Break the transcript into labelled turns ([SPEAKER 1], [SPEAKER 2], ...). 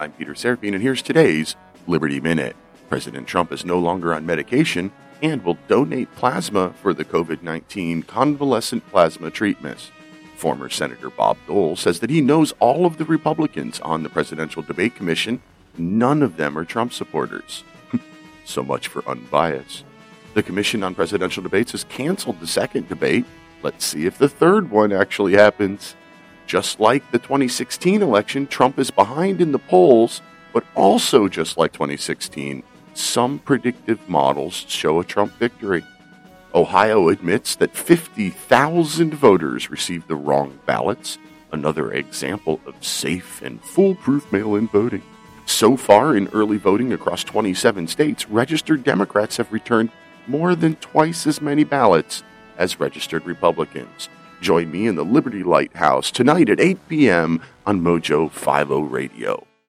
[SPEAKER 1] I'm Peter Serapine, and here's today's Liberty Minute. President Trump is no longer on medication and will donate plasma for the COVID 19 convalescent plasma treatments. Former Senator Bob Dole says that he knows all of the Republicans on the Presidential Debate Commission. None of them are Trump supporters. so much for unbiased. The Commission on Presidential Debates has canceled the second debate. Let's see if the third one actually happens. Just like the 2016 election, Trump is behind in the polls, but also just like 2016, some predictive models show a Trump victory. Ohio admits that 50,000 voters received the wrong ballots, another example of safe and foolproof mail in voting. So far, in early voting across 27 states, registered Democrats have returned more than twice as many ballots as registered Republicans. Join me in the Liberty Lighthouse tonight at 8 p.m. on Mojo 50 Radio.